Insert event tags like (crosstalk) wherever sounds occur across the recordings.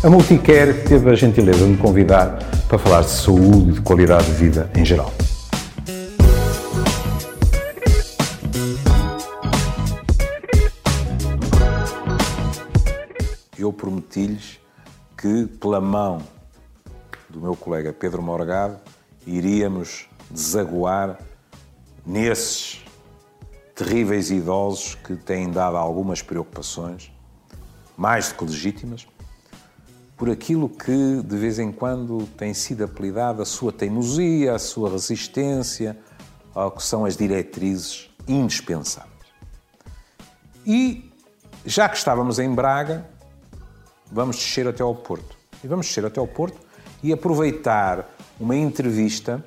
A Multicare teve a gentileza de me convidar para falar de saúde e de qualidade de vida em geral. Eu prometi-lhes que, pela mão do meu colega Pedro Morgado, iríamos desaguar nesses terríveis idosos que têm dado algumas preocupações, mais do que legítimas, por aquilo que de vez em quando tem sido apelidado a sua teimosia, a sua resistência ao que são as diretrizes indispensáveis. E já que estávamos em Braga, vamos descer até ao Porto. E vamos descer até ao Porto e aproveitar uma entrevista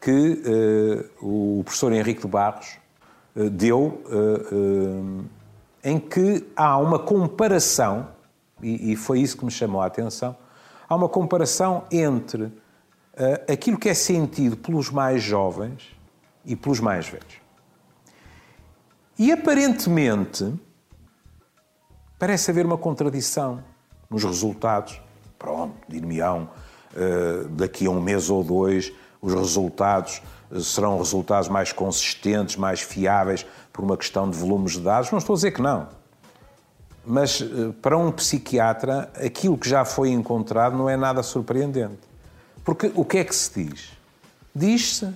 que uh, o professor Henrique de Barros uh, deu, uh, em que há uma comparação, e, e, foi isso que me chamou a atenção, há uma comparação entre aquilo que é sentido pelos mais jovens e pelos mais velhos. E aparentemente parece haver uma contradição nos resultados. Pronto, dir-me-ão, daqui a um mês ou dois os resultados eh, serão resultados mais consistentes, mais fiáveis por uma questão de volumes de dados? Não estou a dizer que não. Mas eh, para um psiquiatra, aquilo que já foi encontrado não é nada surpreendente. Porque o que é que se diz? Diz-se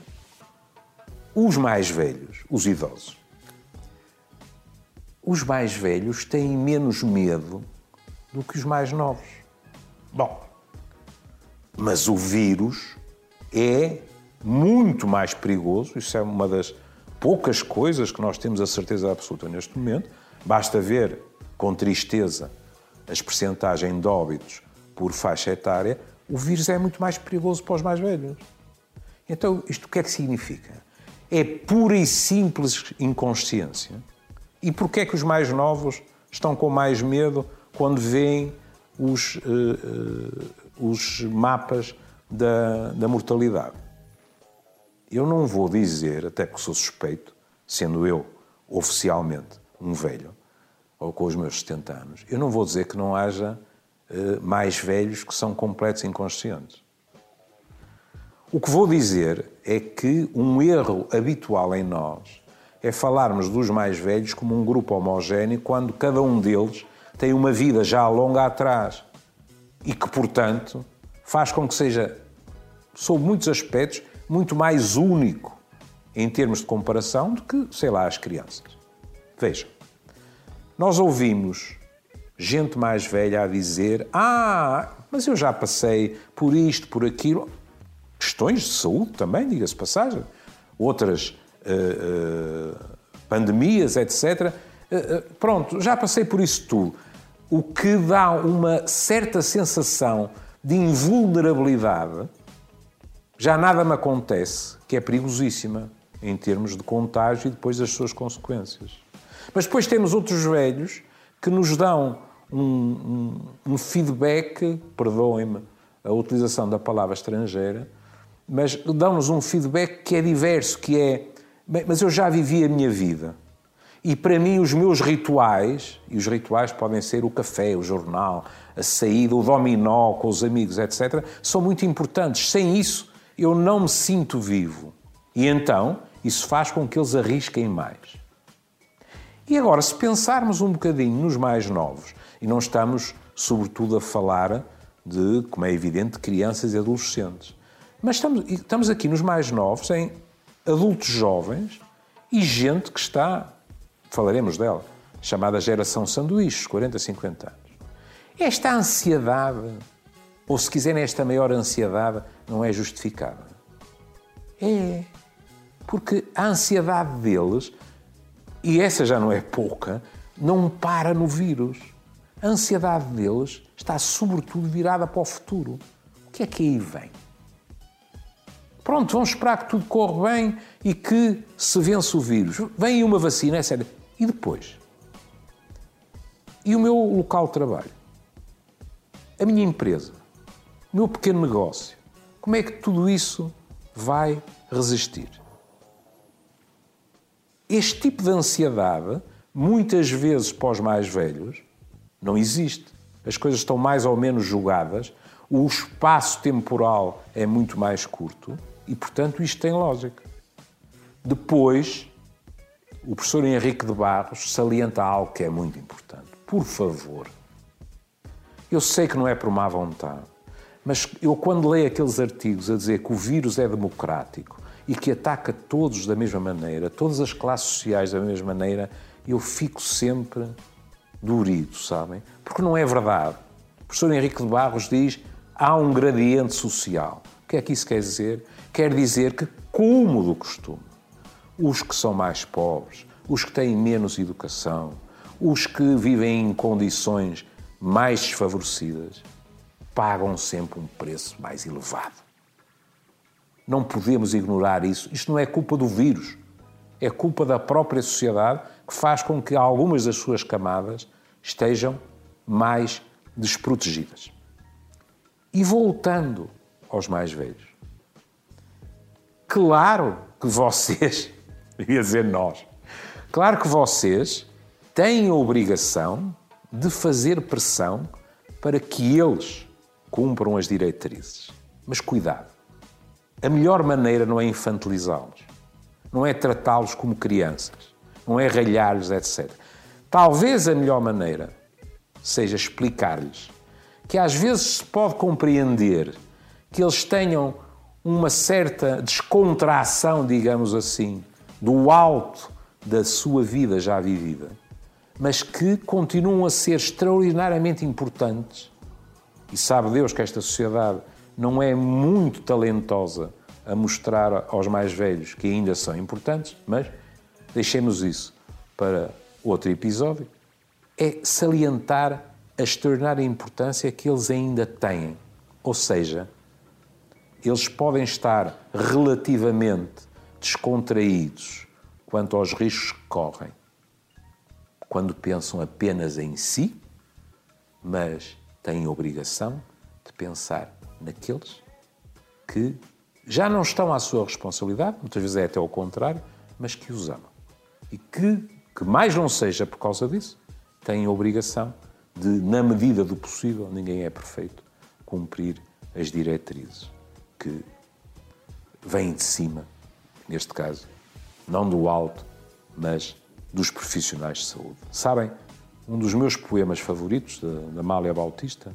os mais velhos, os idosos. Os mais velhos têm menos medo do que os mais novos. Bom, mas o vírus é muito mais perigoso. Isso é uma das poucas coisas que nós temos a certeza absoluta neste momento. Basta ver com tristeza as percentagens de óbitos por faixa etária. O vírus é muito mais perigoso para os mais velhos. Então, isto o que é que significa? É pura e simples inconsciência. E porquê é que os mais novos estão com mais medo quando veem os, uh, uh, os mapas da, da mortalidade. Eu não vou dizer, até porque sou suspeito, sendo eu oficialmente um velho, ou com os meus 70 anos, eu não vou dizer que não haja uh, mais velhos que são completos inconscientes. O que vou dizer é que um erro habitual em nós é falarmos dos mais velhos como um grupo homogéneo quando cada um deles tem uma vida já longa atrás e que, portanto, faz com que seja, sob muitos aspectos, muito mais único em termos de comparação do que, sei lá, as crianças. Vejam, nós ouvimos gente mais velha a dizer: Ah, mas eu já passei por isto, por aquilo. Questões de saúde também, diga-se passagem. Outras uh, uh, pandemias, etc. Uh, pronto, já passei por isso tudo. O que dá uma certa sensação de invulnerabilidade, já nada me acontece, que é perigosíssima em termos de contágio e depois das suas consequências. Mas depois temos outros velhos que nos dão um, um, um feedback, perdoem-me a utilização da palavra estrangeira, mas dão-nos um feedback que é diverso, que é, mas eu já vivi a minha vida. E para mim, os meus rituais, e os rituais podem ser o café, o jornal, a saída, o dominó com os amigos, etc., são muito importantes. Sem isso, eu não me sinto vivo. E então, isso faz com que eles arrisquem mais. E agora, se pensarmos um bocadinho nos mais novos, e não estamos, sobretudo, a falar de, como é evidente, crianças e adolescentes, mas estamos, estamos aqui nos mais novos, em adultos jovens e gente que está falaremos dela, chamada geração sanduíches, 40, 50 anos. Esta ansiedade, ou se quiserem, esta maior ansiedade, não é justificada. É. Porque a ansiedade deles, e essa já não é pouca, não para no vírus. A ansiedade deles está, sobretudo, virada para o futuro. O que é que aí vem? Pronto, vamos esperar que tudo corra bem e que se vence o vírus. Vem uma vacina, é sério. E depois? E o meu local de trabalho? A minha empresa? O meu pequeno negócio? Como é que tudo isso vai resistir? Este tipo de ansiedade, muitas vezes para os mais velhos, não existe. as coisas estão mais ou menos julgadas, o espaço temporal é muito mais curto e, portanto, isto tem lógica. Depois, o professor Henrique de Barros salienta algo que é muito importante. Por favor, eu sei que não é por má vontade, mas eu, quando leio aqueles artigos a dizer que o vírus é democrático e que ataca todos da mesma maneira, todas as classes sociais da mesma maneira, eu fico sempre durido, sabem? Porque não é verdade. O professor Henrique de Barros diz há um gradiente social. O que é que isso quer dizer? Quer dizer que, como do costume, os que são mais pobres, os que têm menos educação, os que vivem em condições mais desfavorecidas, pagam sempre um preço mais elevado. Não podemos ignorar isso. Isto não é culpa do vírus, é culpa da própria sociedade que faz com que algumas das suas camadas estejam mais desprotegidas. E voltando aos mais velhos, claro que vocês, (laughs) ia dizer nós, claro que vocês têm a obrigação de fazer pressão para que eles cumpram as diretrizes. Mas cuidado, a melhor maneira não é infantilizá-los, não é tratá-los como crianças, não é ralhar-lhes, etc. Talvez a melhor maneira seja explicar-lhes que às vezes se pode compreender que eles tenham uma certa descontração, digamos assim, do alto da sua vida já vivida, mas que continuam a ser extraordinariamente importantes. E sabe Deus que esta sociedade não é muito talentosa a mostrar aos mais velhos que ainda são importantes, mas deixemos isso para outro episódio. É salientar a extraordinária importância que eles ainda têm. Ou seja, eles podem estar relativamente descontraídos quanto aos riscos que correm quando pensam apenas em si, mas têm a obrigação de pensar naqueles que já não estão à sua responsabilidade, muitas vezes é até o contrário, mas que os amam. E que, que mais não seja por causa disso, têm a obrigação de, na medida do possível, ninguém é perfeito, cumprir as diretrizes que vêm de cima, neste caso, não do alto, mas dos profissionais de saúde. Sabem, um dos meus poemas favoritos, da Amália Bautista,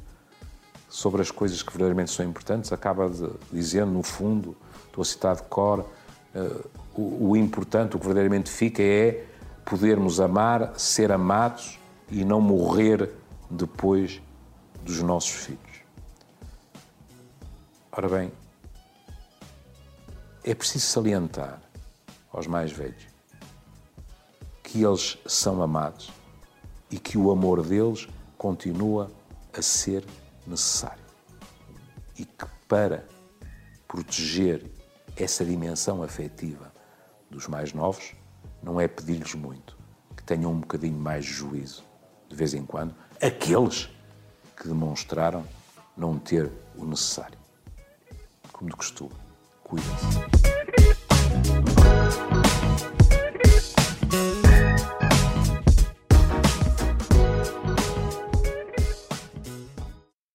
sobre as coisas que verdadeiramente são importantes, acaba de, dizendo, no fundo, estou a citar de cor, uh, o, o importante, o que verdadeiramente fica é podermos amar, ser amados e não morrer depois dos nossos filhos. Ora bem, é preciso salientar aos mais velhos que eles são amados e que o amor deles continua a ser necessário. E que para proteger essa dimensão afetiva dos mais novos, não é pedir-lhes muito, que tenham um bocadinho mais de juízo, de vez em quando, aqueles que demonstraram não ter o necessário. Como de costume, cuidem-se.